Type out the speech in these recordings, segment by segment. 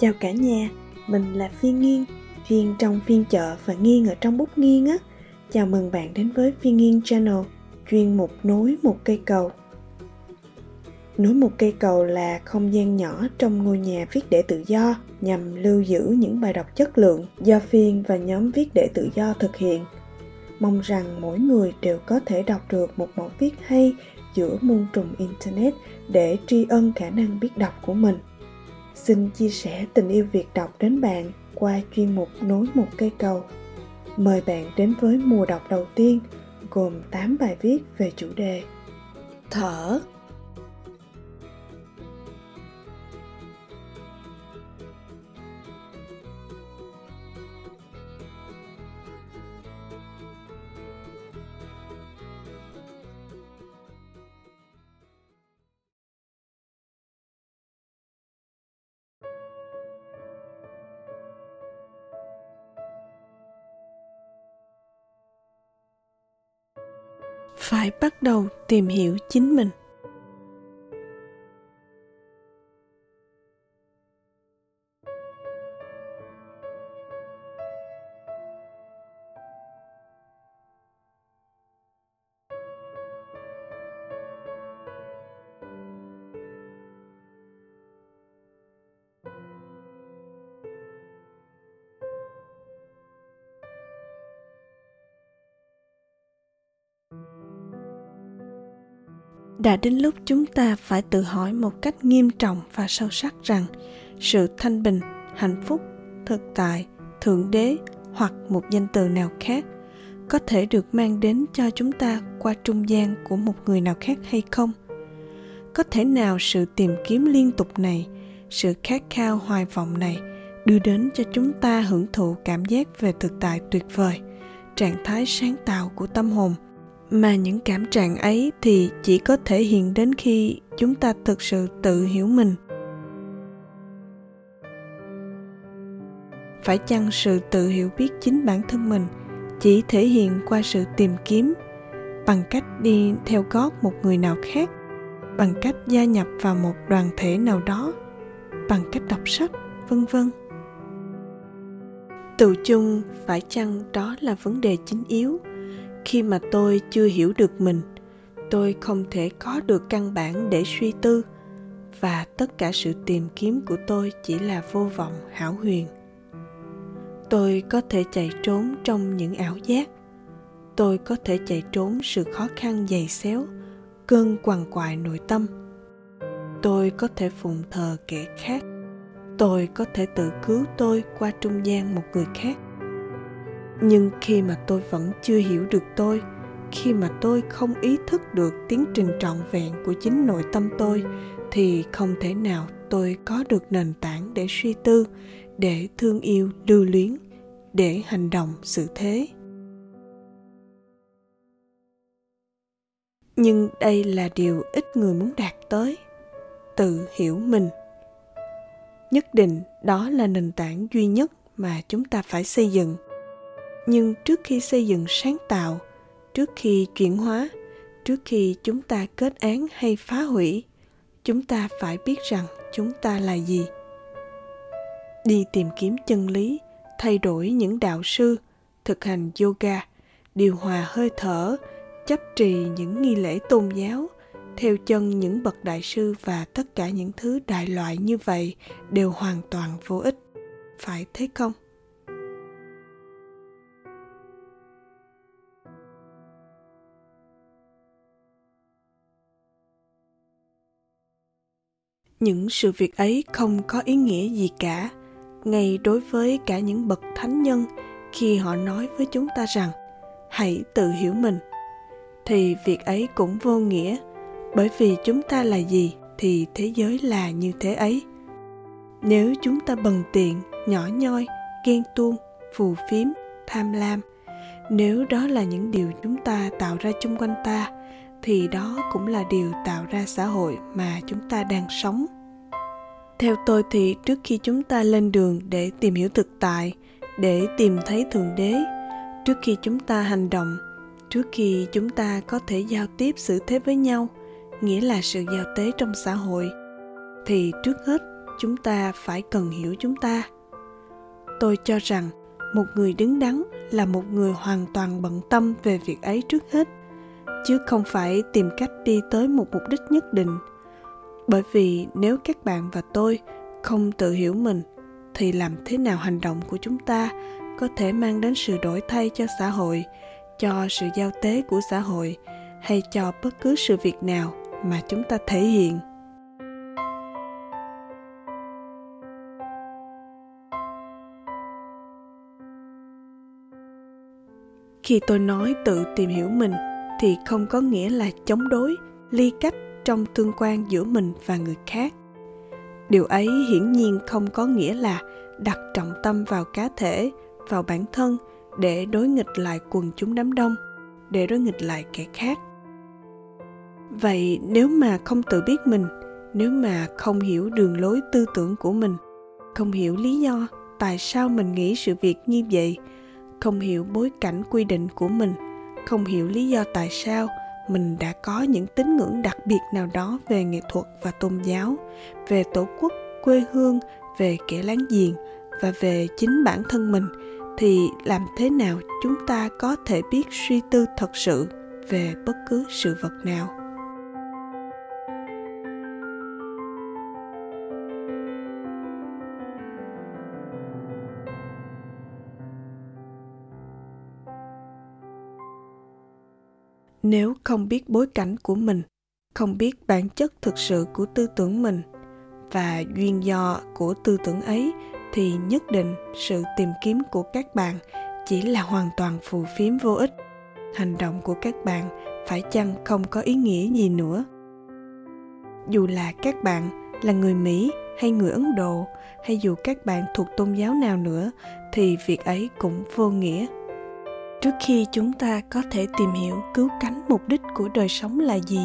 Chào cả nhà, mình là Phiên Nghiên, Phiên trong phiên chợ và Nghiên ở trong bút nghiên á. Chào mừng bạn đến với Phiên Nghiên Channel, chuyên mục nối một cây cầu. Nối một cây cầu là không gian nhỏ trong ngôi nhà viết để tự do nhằm lưu giữ những bài đọc chất lượng do Phiên và nhóm viết để tự do thực hiện. Mong rằng mỗi người đều có thể đọc được một mẫu viết hay giữa muôn trùng Internet để tri ân khả năng biết đọc của mình. Xin chia sẻ tình yêu việc đọc đến bạn qua chuyên mục Nối một cây cầu. Mời bạn đến với mùa đọc đầu tiên, gồm 8 bài viết về chủ đề Thở phải bắt đầu tìm hiểu chính mình. Đã đến lúc chúng ta phải tự hỏi một cách nghiêm trọng và sâu sắc rằng sự thanh bình, hạnh phúc, thực tại, thượng đế hoặc một danh từ nào khác có thể được mang đến cho chúng ta qua trung gian của một người nào khác hay không? Có thể nào sự tìm kiếm liên tục này, sự khát khao hoài vọng này đưa đến cho chúng ta hưởng thụ cảm giác về thực tại tuyệt vời, trạng thái sáng tạo của tâm hồn mà những cảm trạng ấy thì chỉ có thể hiện đến khi chúng ta thực sự tự hiểu mình. Phải chăng sự tự hiểu biết chính bản thân mình chỉ thể hiện qua sự tìm kiếm bằng cách đi theo gót một người nào khác, bằng cách gia nhập vào một đoàn thể nào đó, bằng cách đọc sách, vân vân? Tự chung phải chăng đó là vấn đề chính yếu? Khi mà tôi chưa hiểu được mình, tôi không thể có được căn bản để suy tư, và tất cả sự tìm kiếm của tôi chỉ là vô vọng, hảo huyền. Tôi có thể chạy trốn trong những ảo giác. Tôi có thể chạy trốn sự khó khăn dày xéo, cơn quằn quại nội tâm. Tôi có thể phụng thờ kẻ khác. Tôi có thể tự cứu tôi qua trung gian một người khác nhưng khi mà tôi vẫn chưa hiểu được tôi, khi mà tôi không ý thức được tiến trình trọn vẹn của chính nội tâm tôi, thì không thể nào tôi có được nền tảng để suy tư, để thương yêu, lưu luyến, để hành động sự thế. Nhưng đây là điều ít người muốn đạt tới, tự hiểu mình. Nhất định đó là nền tảng duy nhất mà chúng ta phải xây dựng nhưng trước khi xây dựng sáng tạo, trước khi chuyển hóa, trước khi chúng ta kết án hay phá hủy, chúng ta phải biết rằng chúng ta là gì. Đi tìm kiếm chân lý, thay đổi những đạo sư, thực hành yoga, điều hòa hơi thở, chấp trì những nghi lễ tôn giáo, theo chân những bậc đại sư và tất cả những thứ đại loại như vậy đều hoàn toàn vô ích. Phải thế không? Những sự việc ấy không có ý nghĩa gì cả. Ngay đối với cả những bậc thánh nhân, khi họ nói với chúng ta rằng, hãy tự hiểu mình, thì việc ấy cũng vô nghĩa. Bởi vì chúng ta là gì thì thế giới là như thế ấy. Nếu chúng ta bần tiện, nhỏ nhoi, ghen tuông, phù phiếm, tham lam, nếu đó là những điều chúng ta tạo ra chung quanh ta thì đó cũng là điều tạo ra xã hội mà chúng ta đang sống. Theo tôi thì trước khi chúng ta lên đường để tìm hiểu thực tại, để tìm thấy thượng đế, trước khi chúng ta hành động, trước khi chúng ta có thể giao tiếp xử thế với nhau, nghĩa là sự giao tế trong xã hội, thì trước hết chúng ta phải cần hiểu chúng ta. Tôi cho rằng một người đứng đắn là một người hoàn toàn bận tâm về việc ấy trước hết chứ không phải tìm cách đi tới một mục đích nhất định. Bởi vì nếu các bạn và tôi không tự hiểu mình, thì làm thế nào hành động của chúng ta có thể mang đến sự đổi thay cho xã hội, cho sự giao tế của xã hội, hay cho bất cứ sự việc nào mà chúng ta thể hiện? Khi tôi nói tự tìm hiểu mình thì không có nghĩa là chống đối, ly cách trong tương quan giữa mình và người khác. Điều ấy hiển nhiên không có nghĩa là đặt trọng tâm vào cá thể, vào bản thân để đối nghịch lại quần chúng đám đông, để đối nghịch lại kẻ khác. Vậy nếu mà không tự biết mình, nếu mà không hiểu đường lối tư tưởng của mình, không hiểu lý do tại sao mình nghĩ sự việc như vậy, không hiểu bối cảnh quy định của mình không hiểu lý do tại sao mình đã có những tín ngưỡng đặc biệt nào đó về nghệ thuật và tôn giáo, về tổ quốc, quê hương, về kẻ láng giềng và về chính bản thân mình, thì làm thế nào chúng ta có thể biết suy tư thật sự về bất cứ sự vật nào? Nếu không biết bối cảnh của mình, không biết bản chất thực sự của tư tưởng mình và duyên do của tư tưởng ấy, thì nhất định sự tìm kiếm của các bạn chỉ là hoàn toàn phù phiếm vô ích. Hành động của các bạn phải chăng không có ý nghĩa gì nữa? Dù là các bạn là người mỹ hay người ấn độ, hay dù các bạn thuộc tôn giáo nào nữa, thì việc ấy cũng vô nghĩa trước khi chúng ta có thể tìm hiểu cứu cánh mục đích của đời sống là gì,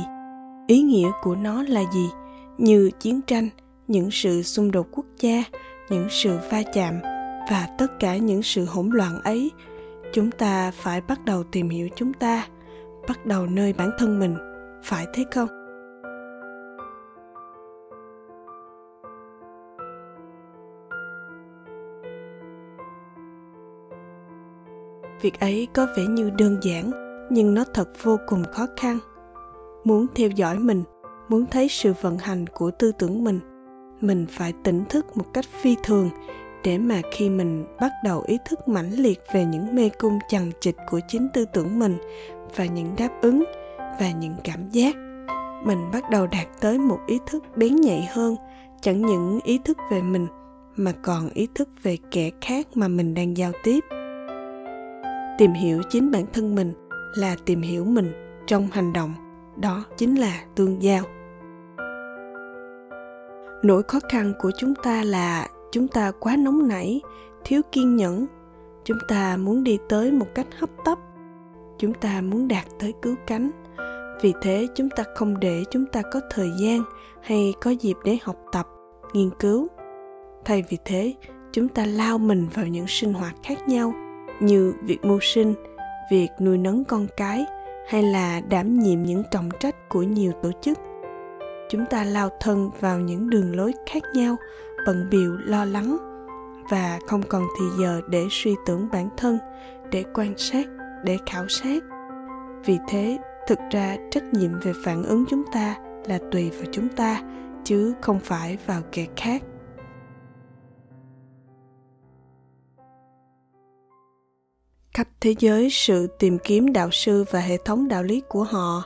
ý nghĩa của nó là gì, như chiến tranh, những sự xung đột quốc gia, những sự va chạm và tất cả những sự hỗn loạn ấy, chúng ta phải bắt đầu tìm hiểu chúng ta, bắt đầu nơi bản thân mình, phải thế không? Việc ấy có vẻ như đơn giản, nhưng nó thật vô cùng khó khăn. Muốn theo dõi mình, muốn thấy sự vận hành của tư tưởng mình mình phải tỉnh thức một cách phi thường để mà khi mình bắt đầu ý thức mãnh liệt về những mê cung chằng chịt của chính tư tưởng mình và những đáp ứng và những cảm giác, mình bắt đầu đạt tới một ý thức bén nhạy hơn, chẳng những ý thức về mình mà còn ý thức về kẻ khác mà mình đang giao tiếp tìm hiểu chính bản thân mình là tìm hiểu mình trong hành động. Đó chính là tương giao. Nỗi khó khăn của chúng ta là chúng ta quá nóng nảy, thiếu kiên nhẫn. Chúng ta muốn đi tới một cách hấp tấp. Chúng ta muốn đạt tới cứu cánh. Vì thế chúng ta không để chúng ta có thời gian hay có dịp để học tập, nghiên cứu. Thay vì thế, chúng ta lao mình vào những sinh hoạt khác nhau như việc mưu sinh, việc nuôi nấng con cái, hay là đảm nhiệm những trọng trách của nhiều tổ chức. Chúng ta lao thân vào những đường lối khác nhau, bận biệu lo lắng, và không còn thì giờ để suy tưởng bản thân, để quan sát, để khảo sát. Vì thế, thực ra trách nhiệm về phản ứng chúng ta là tùy vào chúng ta, chứ không phải vào kẻ khác. Khắp thế giới sự tìm kiếm đạo sư và hệ thống đạo lý của họ.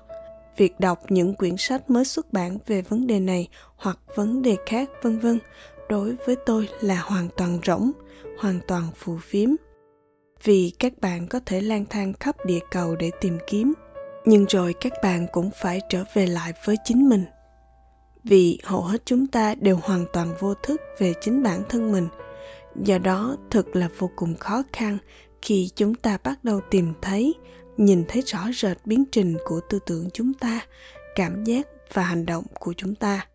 Việc đọc những quyển sách mới xuất bản về vấn đề này hoặc vấn đề khác, vân vân, đối với tôi là hoàn toàn rỗng, hoàn toàn phù phiếm. Vì các bạn có thể lang thang khắp địa cầu để tìm kiếm, nhưng rồi các bạn cũng phải trở về lại với chính mình. Vì hầu hết chúng ta đều hoàn toàn vô thức về chính bản thân mình, do đó thật là vô cùng khó khăn khi chúng ta bắt đầu tìm thấy, nhìn thấy rõ rệt biến trình của tư tưởng chúng ta, cảm giác và hành động của chúng ta.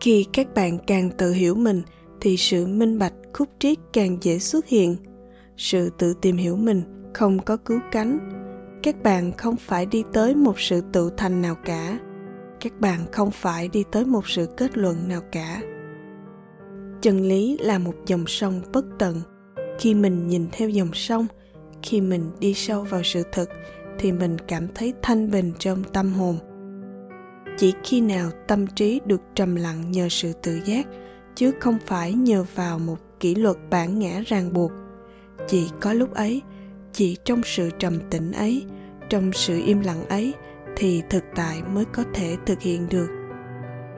Khi các bạn càng tự hiểu mình, thì sự minh bạch, khúc triết càng dễ xuất hiện. Sự tự tìm hiểu mình không có cứu cánh. Các bạn không phải đi tới một sự tự thành nào cả. Các bạn không phải đi tới một sự kết luận nào cả. Chân lý là một dòng sông bất tận khi mình nhìn theo dòng sông, khi mình đi sâu vào sự thực thì mình cảm thấy thanh bình trong tâm hồn. Chỉ khi nào tâm trí được trầm lặng nhờ sự tự giác, chứ không phải nhờ vào một kỷ luật bản ngã ràng buộc. Chỉ có lúc ấy, chỉ trong sự trầm tĩnh ấy, trong sự im lặng ấy, thì thực tại mới có thể thực hiện được.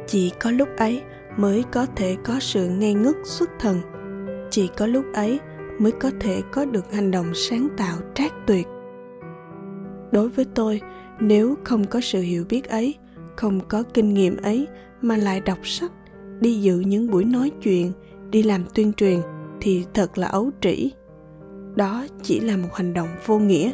Chỉ có lúc ấy mới có thể có sự ngây ngất xuất thần. Chỉ có lúc ấy mới có thể có được hành động sáng tạo trác tuyệt. Đối với tôi, nếu không có sự hiểu biết ấy, không có kinh nghiệm ấy mà lại đọc sách, đi dự những buổi nói chuyện, đi làm tuyên truyền thì thật là ấu trĩ. Đó chỉ là một hành động vô nghĩa.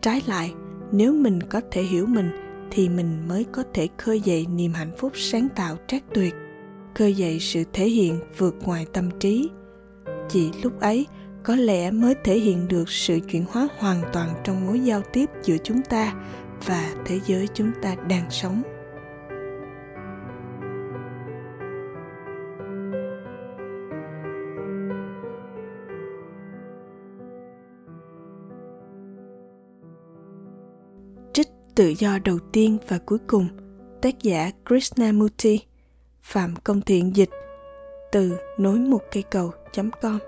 Trái lại, nếu mình có thể hiểu mình thì mình mới có thể khơi dậy niềm hạnh phúc sáng tạo trác tuyệt, khơi dậy sự thể hiện vượt ngoài tâm trí chị lúc ấy có lẽ mới thể hiện được sự chuyển hóa hoàn toàn trong mối giao tiếp giữa chúng ta và thế giới chúng ta đang sống. Trích tự do đầu tiên và cuối cùng, tác giả Krishnamurti, Phạm Công Thiện dịch từ nối một cây cầu.com